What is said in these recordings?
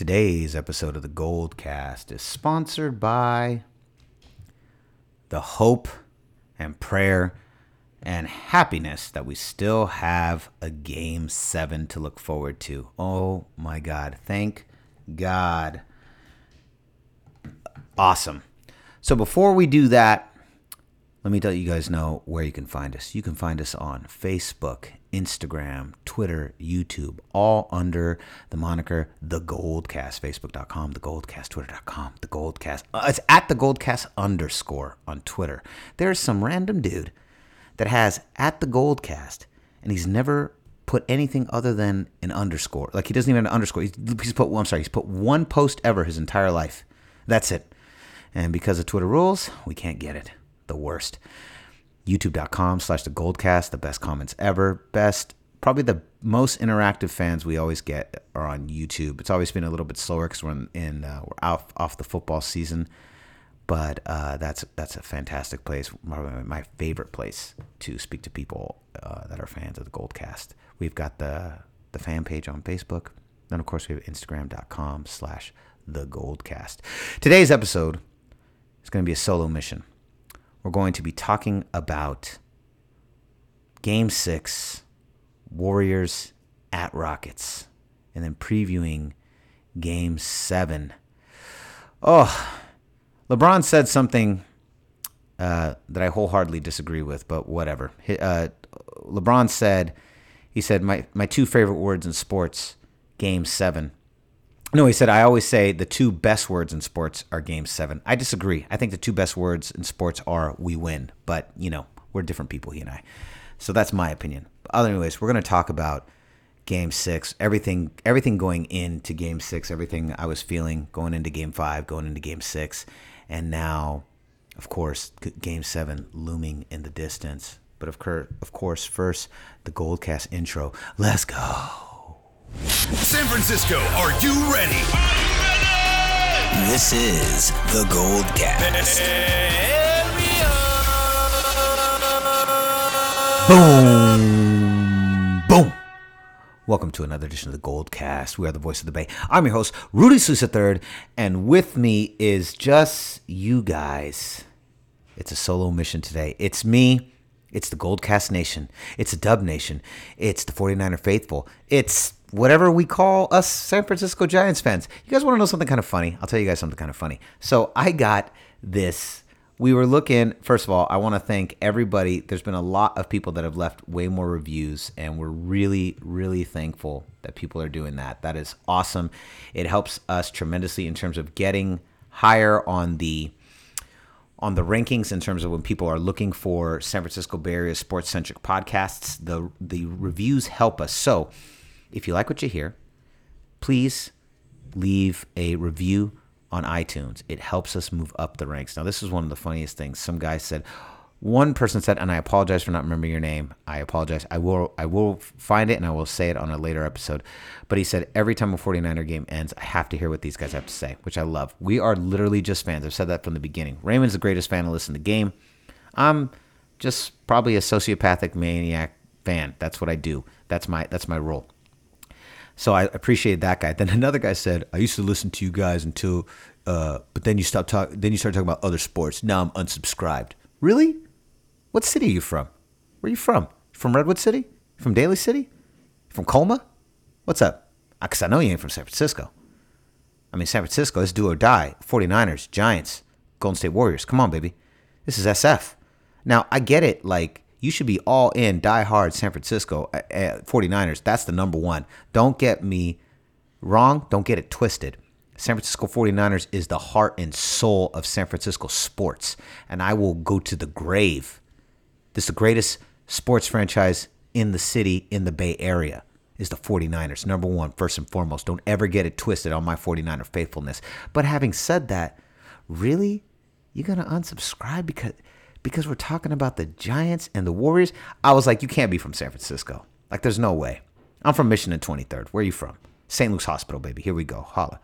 Today's episode of the Gold Cast is sponsored by the hope and prayer and happiness that we still have a game seven to look forward to. Oh my God. Thank God. Awesome. So before we do that, let me let you guys know where you can find us. You can find us on Facebook, Instagram, Twitter, YouTube, all under the moniker The Goldcast. Facebook.com, The Goldcast, Twitter.com, The Goldcast. Uh, it's at The Goldcast underscore on Twitter. There's some random dude that has at The Goldcast, and he's never put anything other than an underscore. Like he doesn't even have an underscore. He's, he's put, well, I'm sorry, he's put one post ever his entire life. That's it. And because of Twitter rules, we can't get it. The worst. Youtube.com slash the goldcast the best comments ever. Best probably the most interactive fans we always get are on youtube. It's always been a little bit slower because we're in, uh, we're off off the football season. But uh, that's that's a fantastic place my, my favorite place to speak to people uh, that are fans of the goldcast. We've got the the fan page on facebook. Then of course we have instagram.com slash the goldcast. Today's episode is going to be a solo mission we're going to be talking about Game 6, Warriors at Rockets, and then previewing Game 7. Oh, LeBron said something uh, that I wholeheartedly disagree with, but whatever. Uh, LeBron said, he said, my, my two favorite words in sports, Game 7. No, he said, I always say the two best words in sports are game seven. I disagree. I think the two best words in sports are we win. But, you know, we're different people, he and I. So that's my opinion. But anyways, we're going to talk about game six, everything, everything going into game six, everything I was feeling going into game five, going into game six. And now, of course, game seven looming in the distance. But of course, of course, first, the Goldcast intro. Let's go. San Francisco, are you ready? ready? This is the Gold Cast. Boom! Boom! Welcome to another edition of the Gold Cast. We are the voice of the Bay. I'm your host, Rudy Solis III, and with me is just you guys. It's a solo mission today. It's me. It's the Goldcast Nation. It's the Dub Nation. It's the 49er Faithful. It's whatever we call us San Francisco Giants fans. You guys want to know something kind of funny? I'll tell you guys something kind of funny. So I got this. We were looking, first of all, I want to thank everybody. There's been a lot of people that have left way more reviews, and we're really, really thankful that people are doing that. That is awesome. It helps us tremendously in terms of getting higher on the on the rankings in terms of when people are looking for San Francisco Bay Area sports centric podcasts. The the reviews help us. So if you like what you hear, please leave a review on iTunes. It helps us move up the ranks. Now, this is one of the funniest things. Some guy said, one person said, and I apologize for not remembering your name. I apologize. I will I will find it and I will say it on a later episode. But he said every time a 49er game ends, I have to hear what these guys have to say, which I love. We are literally just fans. I've said that from the beginning. Raymond's the greatest fan fanalist in the game. I'm just probably a sociopathic maniac fan. That's what I do. That's my that's my role. So I appreciated that guy. Then another guy said, "I used to listen to you guys until, uh, but then you stopped talking. Then you started talking about other sports. Now I'm unsubscribed. Really? What city are you from? Where are you from? From Redwood City? From Daly City? From Colma? What's up? Because uh, I know you ain't from San Francisco. I mean, San Francisco, let's do or die. 49ers, Giants, Golden State Warriors. Come on, baby. This is SF. Now, I get it. Like, you should be all in, die hard San Francisco uh, 49ers. Uh, That's the number one. Don't get me wrong. Don't get it twisted. San Francisco 49ers is the heart and soul of San Francisco sports. And I will go to the grave. This is the greatest sports franchise in the city, in the Bay Area, is the 49ers. Number one, first and foremost. Don't ever get it twisted on my 49er faithfulness. But having said that, really? You're gonna unsubscribe because because we're talking about the Giants and the Warriors. I was like, you can't be from San Francisco. Like, there's no way. I'm from Mission and 23rd. Where are you from? St. Luke's Hospital, baby. Here we go. Holla.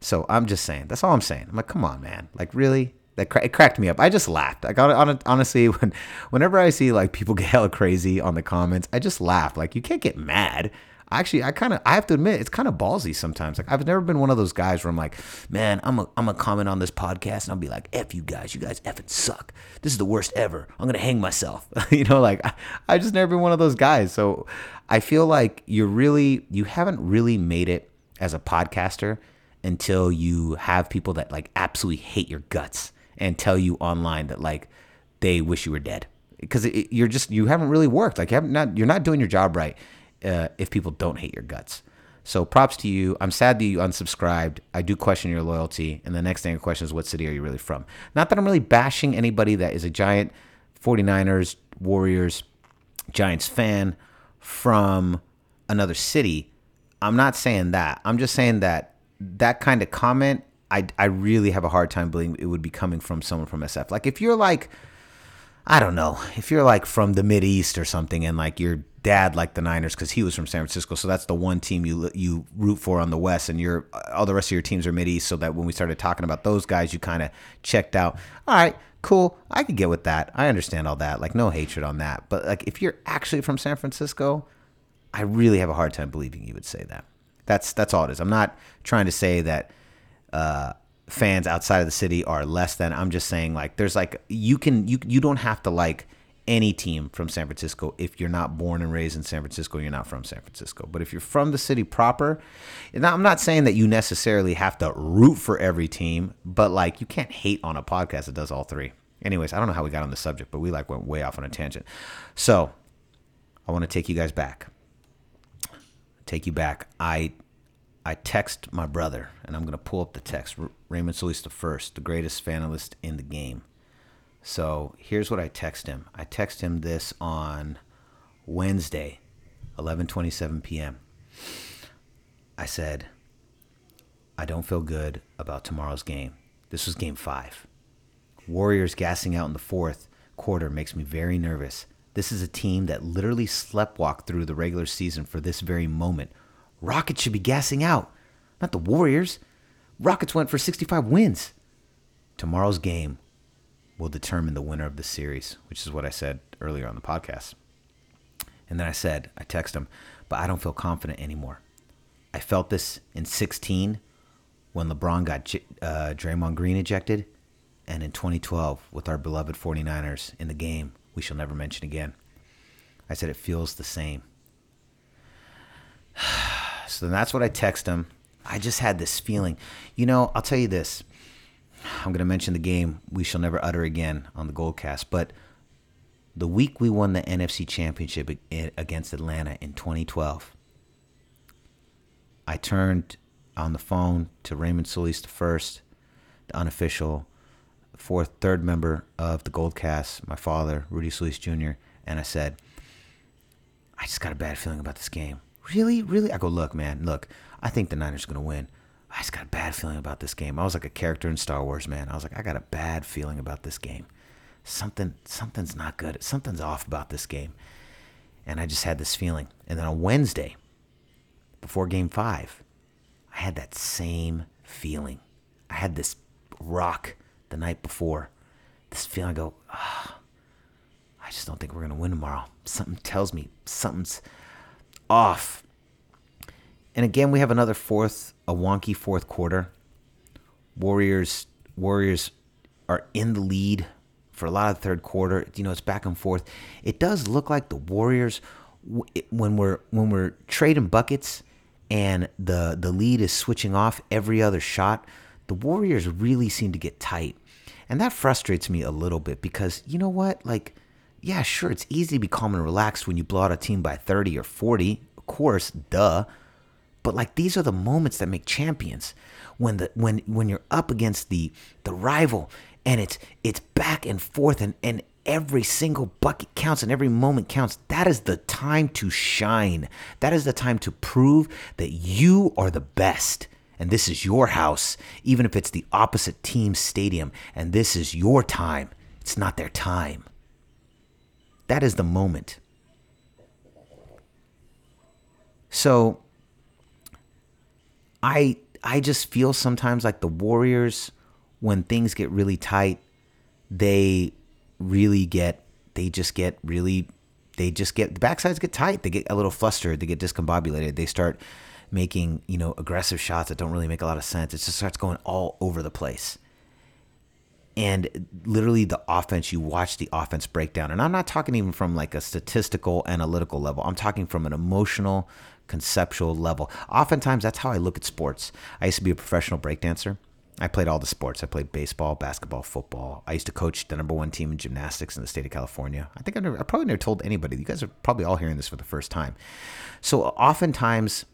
So I'm just saying. That's all I'm saying. I'm like, come on, man. Like, really? That cra- cracked me up. I just laughed. I got on honestly when whenever I see like people get hella crazy on the comments, I just laugh. Like, you can't get mad. actually I kind of I have to admit it's kind of ballsy sometimes. Like I've never been one of those guys where I'm like, man, I'm a I'm a comment on this podcast and I'll be like, f you guys, you guys effing suck. This is the worst ever. I'm gonna hang myself. you know, like I, I just never been one of those guys. So I feel like you're really you haven't really made it as a podcaster until you have people that like absolutely hate your guts and tell you online that like they wish you were dead because you're just you haven't really worked like you haven't not you're not doing your job right uh, if people don't hate your guts. So props to you. I'm sad that you unsubscribed. I do question your loyalty. And the next thing I question is what city are you really from? Not that I'm really bashing anybody that is a giant 49ers, Warriors, Giants fan from another city. I'm not saying that. I'm just saying that that kind of comment, I, I really have a hard time believing it would be coming from someone from SF. Like if you're like, I don't know, if you're like from the Mid East or something and like your dad liked the Niners because he was from San Francisco, so that's the one team you you root for on the West, and your all the rest of your teams are Mid East. So that when we started talking about those guys, you kind of checked out. All right, cool, I could get with that. I understand all that. Like no hatred on that, but like if you're actually from San Francisco, I really have a hard time believing you would say that. That's that's all it is. I'm not trying to say that uh, fans outside of the city are less than. I'm just saying like there's like you can you you don't have to like any team from San Francisco if you're not born and raised in San Francisco. You're not from San Francisco. But if you're from the city proper, now I'm not saying that you necessarily have to root for every team, but like you can't hate on a podcast that does all three. Anyways, I don't know how we got on the subject, but we like went way off on a tangent. So I want to take you guys back take you back. I I text my brother, and I'm gonna pull up the text. Raymond Solis the first, the greatest fanalist in the game. So here's what I text him. I text him this on Wednesday, 11:27 p.m. I said, I don't feel good about tomorrow's game. This was game five. Warriors gassing out in the fourth quarter makes me very nervous. This is a team that literally sleptwalked through the regular season for this very moment. Rockets should be gassing out, not the Warriors. Rockets went for 65 wins. Tomorrow's game will determine the winner of the series, which is what I said earlier on the podcast. And then I said, I text him, but I don't feel confident anymore. I felt this in 16 when LeBron got uh, Draymond Green ejected, and in 2012 with our beloved 49ers in the game we shall never mention again. I said, it feels the same. So that's what I text him. I just had this feeling. You know, I'll tell you this. I'm going to mention the game we shall never utter again on the Goldcast, but the week we won the NFC Championship eh, against Atlanta in 2012, I turned on the phone to Raymond Solis the first, the unofficial fourth, third member of the Goldcast, my father, Rudy Solis Jr., and I said, I just got a bad feeling about this game. Really? Really? I go, look, man, look, I think the Niners are going to win. I just got a bad feeling about this game. I was like a character in Star Wars, man. I was like, I got a bad feeling about this game. Something, something's not good. Something's off about this game. And I just had this feeling. And then on Wednesday, before game five, I had that same feeling. I had this rock the night before. This feeling, I go, oh, I just don't think we're going to win tomorrow. Something tells me something's off. And again, we have another fourth, a wonky fourth quarter. Warriors, Warriors are in the lead for a lot of the third quarter. You know, it's back and forth. It does look like the Warriors when we're when we're trading buckets and the the lead is switching off every other shot the Warriors really seem to get tight. And that frustrates me a little bit because you know what? Like, yeah, sure, it's easy to be calm and relaxed when you blow out a team by 30 or 40. Of course, duh. But like these are the moments that make champions. When the when when you're up against the the rival and it's it's back and forth and, and every single bucket counts and every moment counts. That is the time to shine. That is the time to prove that you are the best and this is your house, even if it's the opposite team's stadium, and this is your time. It's not their time. That is the moment. So I I just feel sometimes like the Warriors when things get really tight, they really get they just get really they just get the backsides get tight. They get a little flustered. They get discombobulated. They start making you know aggressive shots that don't really make a lot of sense. It just starts going all over the place. And literally, the offense, you watch the offense break down. And I'm not talking even from like a statistical, analytical level. I'm talking from an emotional, conceptual level. Oftentimes, that's how I look at sports. I used to be a professional breakdancer. I played all the sports. I played baseball, basketball, football. I used to coach the number one team in gymnastics in the state of California. I think I, never, I probably never told anybody. You guys are probably all hearing this for the first time. So oftentimes,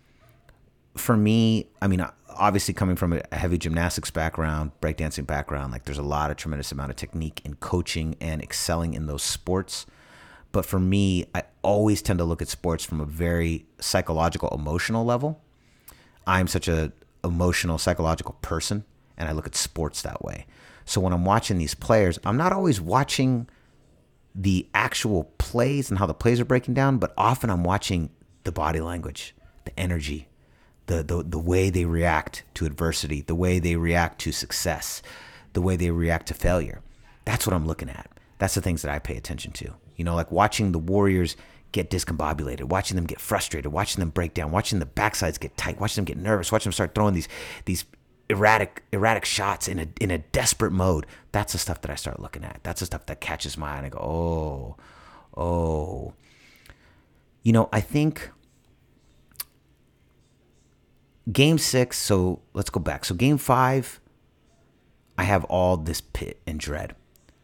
for me, I mean, obviously coming from a heavy gymnastics background, breakdancing background, like there's a lot of tremendous amount of technique in coaching and excelling in those sports. But for me, I always tend to look at sports from a very psychological, emotional level. I'm such a emotional, psychological person, and I look at sports that way. So when I'm watching these players, I'm not always watching the actual plays and how the plays are breaking down, but often I'm watching the body language, the energy, the, the, the way they react to adversity, the way they react to success, the way they react to failure. That's what I'm looking at. That's the things that I pay attention to. You know, like watching the Warriors get discombobulated, watching them get frustrated, watching them break down, watching the backsides get tight, watching them get nervous, watching them start throwing these these erratic erratic shots in a in a desperate mode. That's the stuff that I start looking at. That's the stuff that catches my eye and I go, "Oh, oh." You know, I think game 6, so let's go back. So game 5 I have all this pit and dread.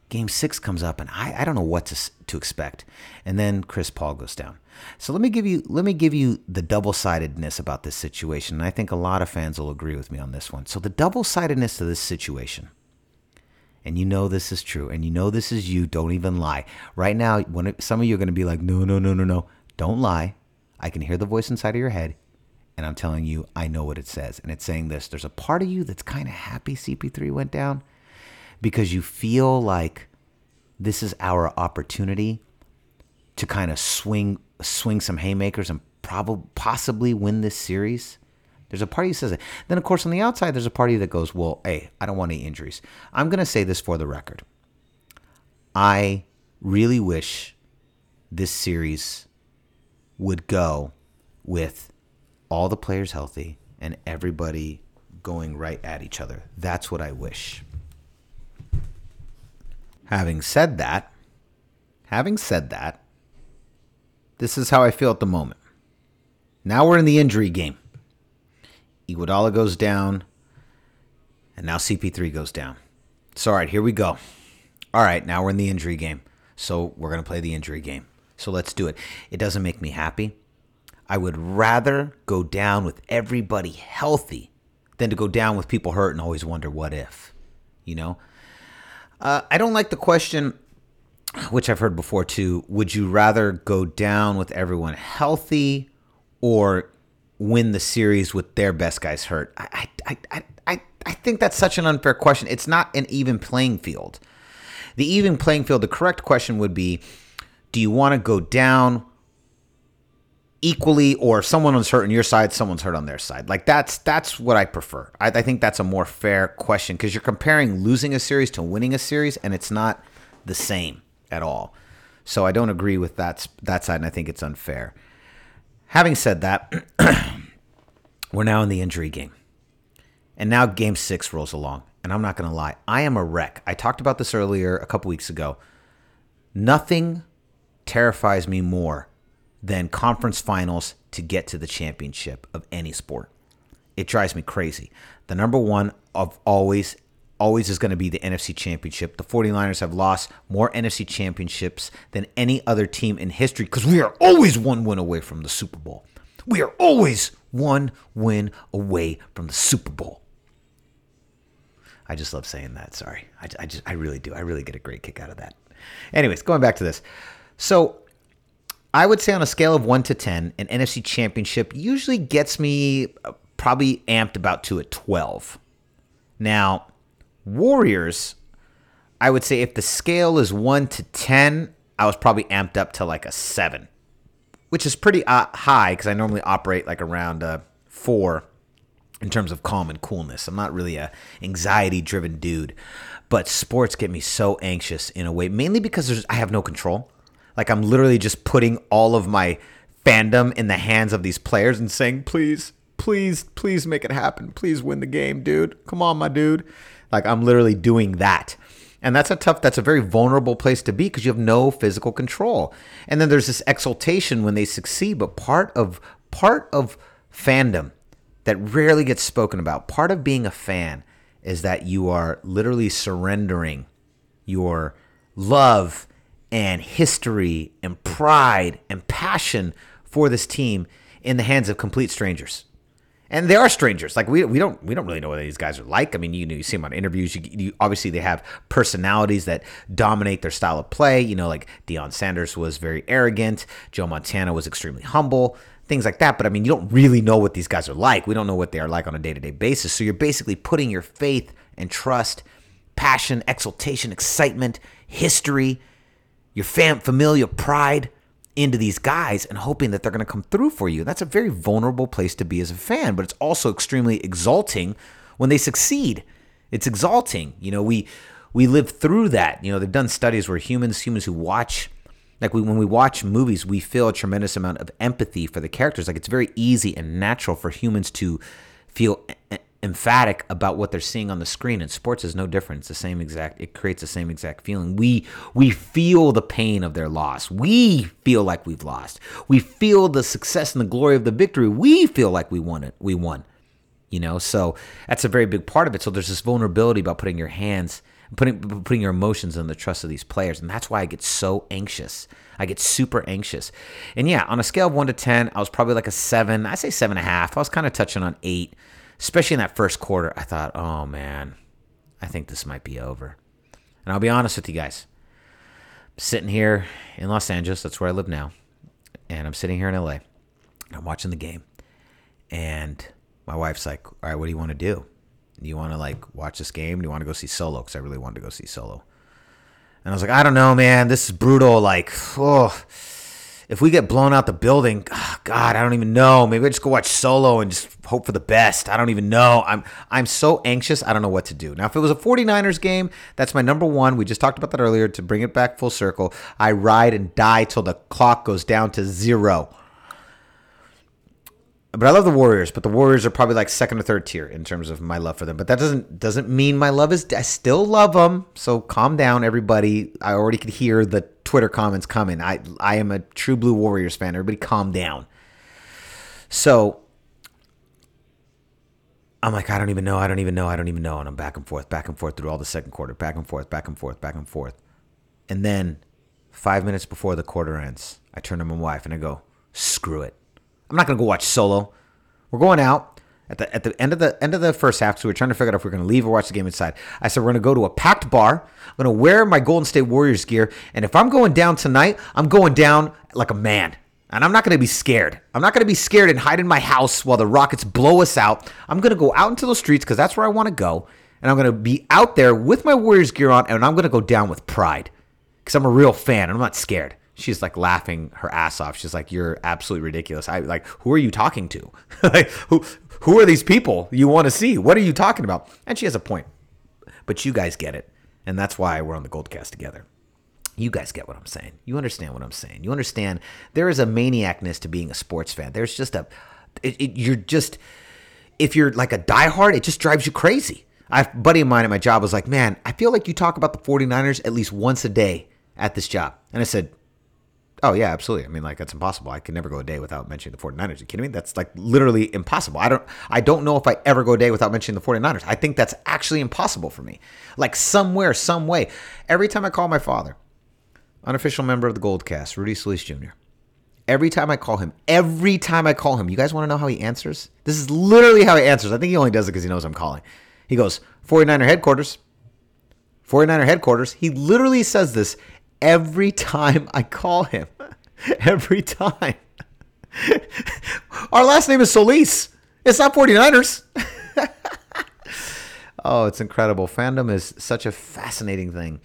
Game six comes up, and I, I don't know what to, to expect. And then Chris Paul goes down. So let me give you let me give you the double sidedness about this situation. And I think a lot of fans will agree with me on this one. So the double sidedness of this situation, and you know this is true, and you know this is you. Don't even lie. Right now, when it, some of you are going to be like, no, no, no, no, no, don't lie. I can hear the voice inside of your head, and I'm telling you, I know what it says, and it's saying this. There's a part of you that's kind of happy CP3 went down because you feel like this is our opportunity to kind of swing swing some haymakers and probably possibly win this series. There's a party that says it. Then of course on the outside there's a party that goes, "Well, hey, I don't want any injuries." I'm going to say this for the record. I really wish this series would go with all the players healthy and everybody going right at each other. That's what I wish. Having said that, having said that, this is how I feel at the moment. Now we're in the injury game. Iguodala goes down, and now CP3 goes down. So, all right, here we go. All right, now we're in the injury game. So, we're going to play the injury game. So, let's do it. It doesn't make me happy. I would rather go down with everybody healthy than to go down with people hurt and always wonder what if. You know, uh, I don't like the question, which I've heard before too. Would you rather go down with everyone healthy or win the series with their best guys hurt? I, I, I, I, I think that's such an unfair question. It's not an even playing field. The even playing field, the correct question would be do you want to go down equally or someone's hurt on your side someone's hurt on their side. Like that's that's what i prefer. I, I think that's a more fair question because you're comparing losing a series to winning a series and it's not the same at all. So i don't agree with that that side and i think it's unfair. Having said that we're now in the injury game. And now game six rolls along and i'm not going to lie i am a wreck. I talked about this earlier a couple weeks ago. Nothing terrifies me more than conference finals to get to the championship of any sport. It drives me crazy. The number one of always always is going to be the NFC championship. The 49ers have lost more NFC championships than any other team in history because we are always one win away from the Super Bowl. We are always one win away from the Super Bowl. I just love saying that. Sorry. I, I just, I really do. I really get a great kick out of that. Anyways, going back to this. So I would say on a scale of one to 10, an NFC championship usually gets me uh, probably amped about to a 12. Now, Warriors, I would say if the scale is one to 10, I was probably amped up to like a seven, which is pretty uh, high because I normally operate like around a four in terms of calm and coolness. I'm not really a anxiety driven dude, but sports get me so anxious in a way, mainly because I have no control. Like I'm literally just putting all of my fandom in the hands of these players and saying, please, please, please make it happen. Please win the game, dude. Come on, my dude. Like I'm literally doing that. And that's a tough, that's a very vulnerable place to be because you have no physical control. And then there's this exultation when they succeed. But part of part of fandom that rarely gets spoken about, part of being a fan is that you are literally surrendering your love and history and pride and passion for this team in the hands of complete strangers. And they are strangers. Like we, we don't we don't really know what these guys are like. I mean, you know, you see them on interviews. You, you, obviously they have personalities that dominate their style of play. You know, like Deion Sanders was very arrogant. Joe Montana was extremely humble. Things like that. But I mean, you don't really know what these guys are like. We don't know what they are like on a day to day basis. So you're basically putting your faith and trust, passion, exultation, excitement, history, your fam- familial pride into these guys and hoping that they're going to come through for you. That's a very vulnerable place to be as a fan, but it's also extremely exalting when they succeed. It's exalting. You know, we we live through that. You know, they've done studies where humans humans who watch like we, when we watch movies, we feel a tremendous amount of empathy for the characters. Like it's very easy and natural for humans to feel emphatic about what they're seeing on the screen and sports is no different. It's the same exact it creates the same exact feeling. We we feel the pain of their loss. We feel like we've lost. We feel the success and the glory of the victory. We feel like we won it we won you know? So that's a very big part of it. So there's this vulnerability about putting your hands putting putting your emotions in the trust of these players and that's why i get so anxious. I get super anxious. And yeah on a scale of 1 to 10 i was probably like a 7 i say 7.5 i was kind of touching on 8 especially in that first quarter, I thought, oh man, I think this might be over. And I'll be honest with you guys. I'm sitting here in Los Angeles, that's where I live now. And I'm sitting here in LA. I'm watching the game. And my wife's like, all right, what do you want to do? Do you want to like watch this game? Do you want to go see Solo? Because I really wanted to go see Solo. And I was like, I don't know, man. This is brutal. Like, oh, if we get blown out the building, oh God, I don't even know. Maybe I just go watch Solo and just hope for the best. I don't even know. I'm I'm so anxious. I don't know what to do. Now, if it was a 49ers game, that's my number one. We just talked about that earlier. To bring it back full circle, I ride and die till the clock goes down to zero. But I love the Warriors, but the Warriors are probably like second or third tier in terms of my love for them. But that doesn't doesn't mean my love is. I still love them. So calm down, everybody. I already could hear the Twitter comments coming. I I am a true blue Warriors fan. Everybody calm down. So I'm like, I don't even know, I don't even know, I don't even know. And I'm back and forth, back and forth through all the second quarter, back and forth, back and forth, back and forth. And then five minutes before the quarter ends, I turn to my wife and I go, screw it. I'm not gonna go watch solo. We're going out at the at the end of the end of the first half, so we are trying to figure out if we are going to leave or watch the game inside. I said we're going to go to a packed bar. I'm going to wear my Golden State Warriors gear, and if I'm going down tonight, I'm going down like a man. And I'm not going to be scared. I'm not going to be scared and hide in my house while the Rockets blow us out. I'm going to go out into the streets because that's where I want to go. And I'm going to be out there with my Warriors gear on, and I'm going to go down with pride because I'm a real fan and I'm not scared she's like laughing her ass off. She's like, "You're absolutely ridiculous." I like, who are you talking to? like, who who are these people you want to see? What are you talking about? And she has a point. But you guys get it. And that's why we're on the Goldcast together. You guys get what I'm saying. You understand what I'm saying. You understand there is a maniacness to being a sports fan. There's just a, it, it, you're just, if you're like a diehard, it just drives you crazy. I, a buddy of mine at my job was like, man, I feel like you talk about the 49ers at least once a day at this job. And I said, Oh yeah, absolutely. I mean, like that's impossible. I can never go a day without mentioning the 49ers. Are you kidding me? That's like literally impossible. I don't I don't know if I ever go a day without mentioning the 49ers. I think that's actually impossible for me. Like somewhere, some way. Every time I call my father, unofficial member of the Gold Cast, Rudy Solis Jr. Every time I call him, every time I call him, you guys want to know how he answers? This is literally how he answers. I think he only does it because he knows I'm calling. He goes, 49er headquarters. 49er headquarters. He literally says this every time I call him. every time. Our last name is Solis. It's not 49ers. oh, it's incredible. Fandom is such a fascinating thing.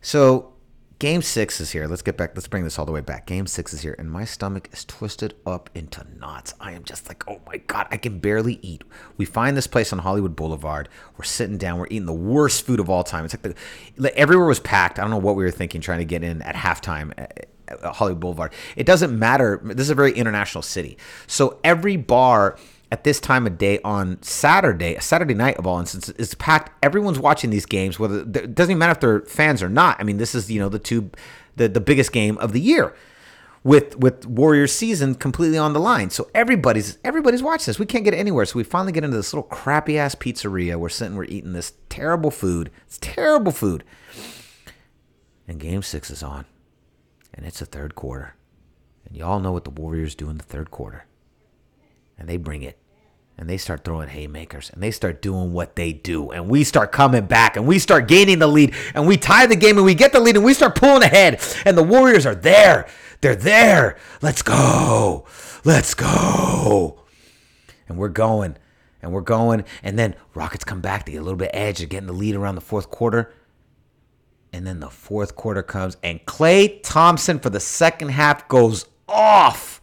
So Game six is here. Let's get back. Let's bring this all the way back. Game six is here, and my stomach is twisted up into knots. I am just like, oh my God, I can barely eat. We find this place on Hollywood Boulevard. We're sitting down. We're eating the worst food of all time. It's like the, like everywhere was packed. I don't know what we were thinking trying to get in at halftime Hollywood Boulevard. It doesn't matter. This is a very international city. So every bar at this time of day on Saturday, a Saturday night of all instances, is packed. Everyone's watching these games. Whether it doesn't even matter if they're fans or not. I mean, this is you know the two, the the biggest game of the year with with Warriors season completely on the line. So everybody's everybody's watching this. We can't get anywhere. So we finally get into this little crappy ass pizzeria. We're sitting, we're eating this terrible food. It's terrible food. And game six is on. And it's the third quarter. And y'all know what the Warriors do in the third quarter. And they bring it. And they start throwing haymakers and they start doing what they do. And we start coming back and we start gaining the lead. And we tie the game and we get the lead and we start pulling ahead. And the Warriors are there. They're there. Let's go. Let's go. And we're going. And we're going. And then Rockets come back. They get a little bit edge. They're getting the lead around the fourth quarter. And then the fourth quarter comes. And Klay Thompson for the second half goes off.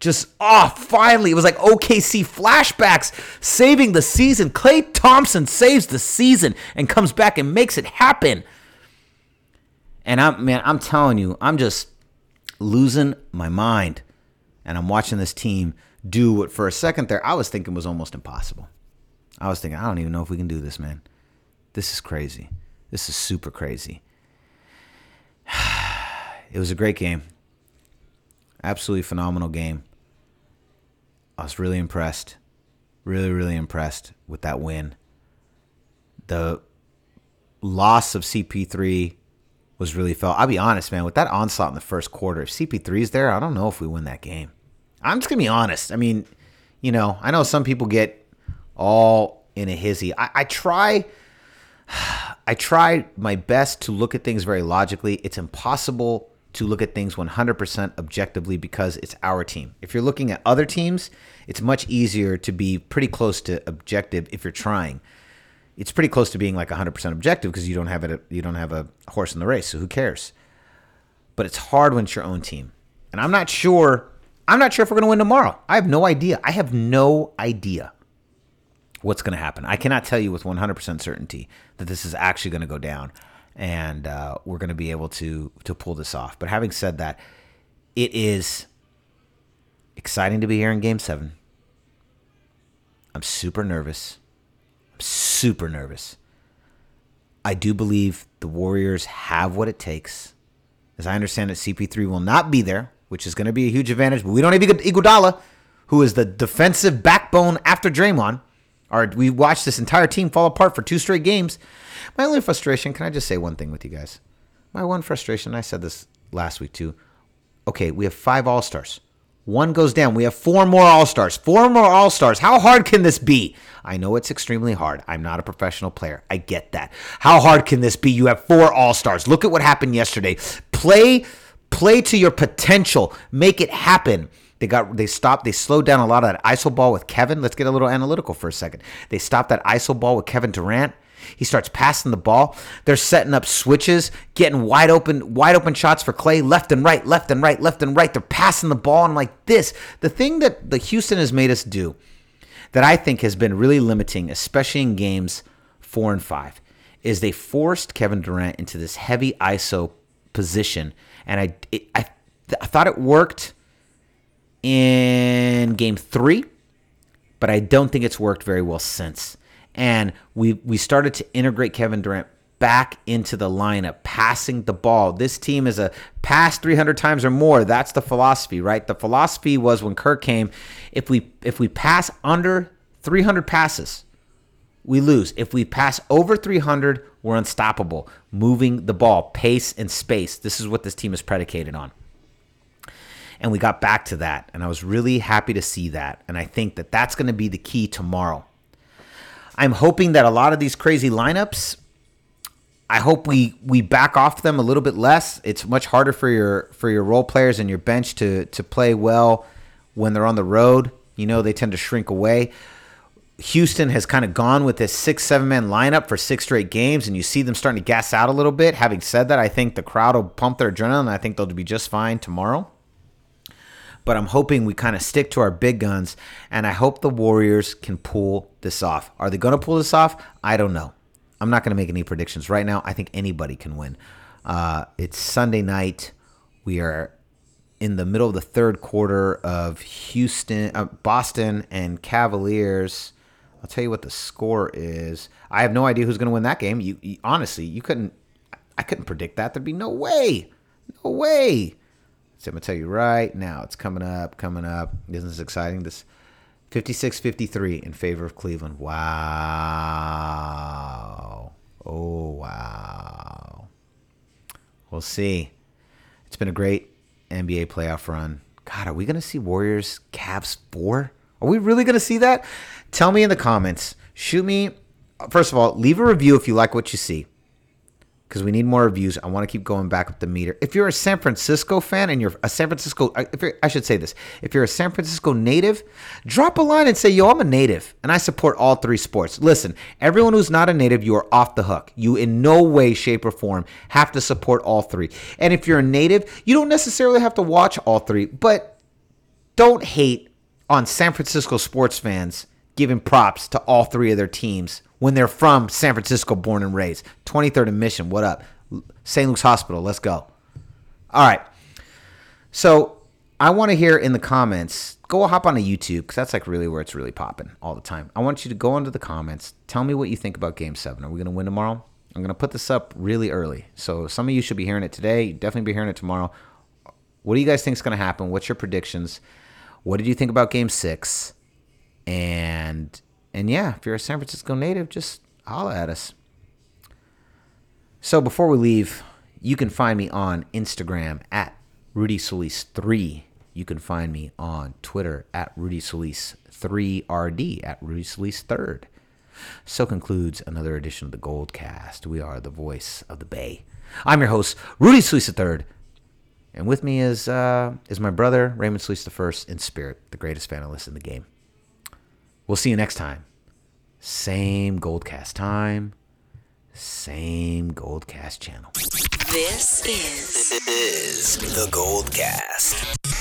Just off. Finally, it was like OKC flashbacks saving the season. Klay Thompson saves the season and comes back and makes it happen. And I'm man, I'm telling you, I'm just losing my mind. And I'm watching this team do what for a second there I was thinking was almost impossible. I was thinking, I don't even know if we can do this, man. This is crazy. This is super crazy. It was a great game. Absolutely phenomenal game. I was really impressed. Really, really impressed with that win. The loss of CP3 was really felt. I'll be honest, man, with that onslaught in the first quarter, if CP3's there, I don't know if we win that game. I'm just going to be honest. I mean, you know, I know some people get all in a hizzy. I, I try. I try my best to look at things very logically. It's impossible to look at things 100% objectively because it's our team. If you're looking at other teams, it's much easier to be pretty close to objective if you're trying. It's pretty close to being like 100% objective because you don't have it you don't have a horse in the race, so who cares? But it's hard when it's your own team. And I'm not sure I'm not sure if we're going to win tomorrow. I have no idea. I have no idea what's going to happen. I cannot tell you with 100% certainty that this is actually going to go down and uh, we're going to be able to to pull this off. But having said that, it is exciting to be here in Game Seven. I'm super nervous. I'm super nervous. I do believe the Warriors have what it takes. As I understand it, CP3 will not be there, which is going to be a huge advantage. But we don't have Iguodala, who is the defensive backbone after Draymond. Our, we watched this entire team fall apart for two straight games. My only frustration, can I just say one thing with you guys? My one frustration, I said this last week too. Okay, we have five All Stars. One goes down. We have four more All Stars. Four more All Stars. How hard can this be? I know it's extremely hard. I'm not a professional player. I get that. How hard can this be? You have four All Stars. Look at what happened yesterday. Play, play to your potential. Make it happen. They got they stopped they slowed down a lot of that iso ball with Kevin. Let's get a little analytical for a second. They stopped that iso ball with Kevin Durant. He starts passing the ball. They're setting up switches, getting wide open, wide open shots for Klay, left and right, left and right, left and right. They're passing the ball. And like, this, the thing that the Houston has made us do that I think has been really limiting, especially in games four and five, is they forced Kevin Durant into this heavy ISO position. And I, it, I, I thought it worked in game three, but I don't think it's worked very well since and we we started to integrate Kevin Durant back into the lineup, passing the ball. This team is a pass 300 times or more. That's the philosophy, right? The philosophy was when Kerr came, if we if we pass under 300 passes, we lose. If we pass over 300, we're unstoppable. Moving the ball, pace and space. This is what this team is predicated on. And we got back to that, and I was really happy to see that. And I think that that's going to be the key tomorrow. I'm hoping that a lot of these crazy lineups, I hope we we back off them a little bit less. It's much harder for your for your role players and your bench to to play well when they're on the road. You know, they tend to shrink away. Houston has kind of gone with this six, seven man lineup for six straight games, and you see them starting to gas out a little bit. Having said that, I think the crowd will pump their adrenaline, I think they'll be just fine tomorrow but I'm hoping we kind of stick to our big guns, and I hope the Warriors can pull this off. Are they going to pull this off? I don't know. I'm not going to make any predictions right now. I think anybody can win. Uh, it's Sunday night. We are in the middle of the third quarter of Houston, uh, Boston, and Cavaliers. I'll tell you what the score is. I have no idea who's going to win that game. You, you honestly, you couldn't. I couldn't predict that. There'd be no way, no way. So I'm gonna tell you right now. It's coming up, coming up. Isn't this exciting? This 56-53 in favor of Cleveland. Wow. Oh wow. We'll see. It's been a great NBA playoff run. God, are we gonna see Warriors Cavs four? Are we really gonna see that? Tell me in the comments. Shoot me. First of all, leave a review if you like what you see because we need more reviews. I want to keep going back up the meter. If you're a San Francisco fan and you're a San Francisco, uh, I should say this: if you're a San Francisco native, drop a line and say, "Yo, I'm a native and I support all three sports." Listen, everyone who's not a native, you are off the hook. You in no way, shape, or form have to support all three. And if you're a native, you don't necessarily have to watch all three, but don't hate on San Francisco sports fans giving props to all three of their teams when they're from San Francisco, born and raised. 23rd and Mission, what up? St. Luke's Hospital, let's go. All right. So I want to hear in the comments, go hop on a YouTube because that's like really where it's really popping all the time. I want you to go into the comments. Tell me what you think about Game 7. Are we going to win tomorrow? I'm going to put this up really early. So some of you should be hearing it today. Definitely be hearing it tomorrow. What do you guys think is going to happen? What's your predictions? What did you think about Game 6? And and yeah, if you're a San Francisco native, just holla at us. So before we leave, you can find me on Instagram at Rudy Solis 3. You can find me on Twitter at Rudy Solis 3RD at Rudy Solis 3rd. So concludes another edition of the Gold Cast. We are the voice of the Bay. I'm your host, Rudy Solis III. And with me is uh, is my brother, Raymond Solis I in spirit, the greatest analyst in the game. We'll see you next time. Same Goldcast time, same Goldcast channel. This is, this is the Goldcast.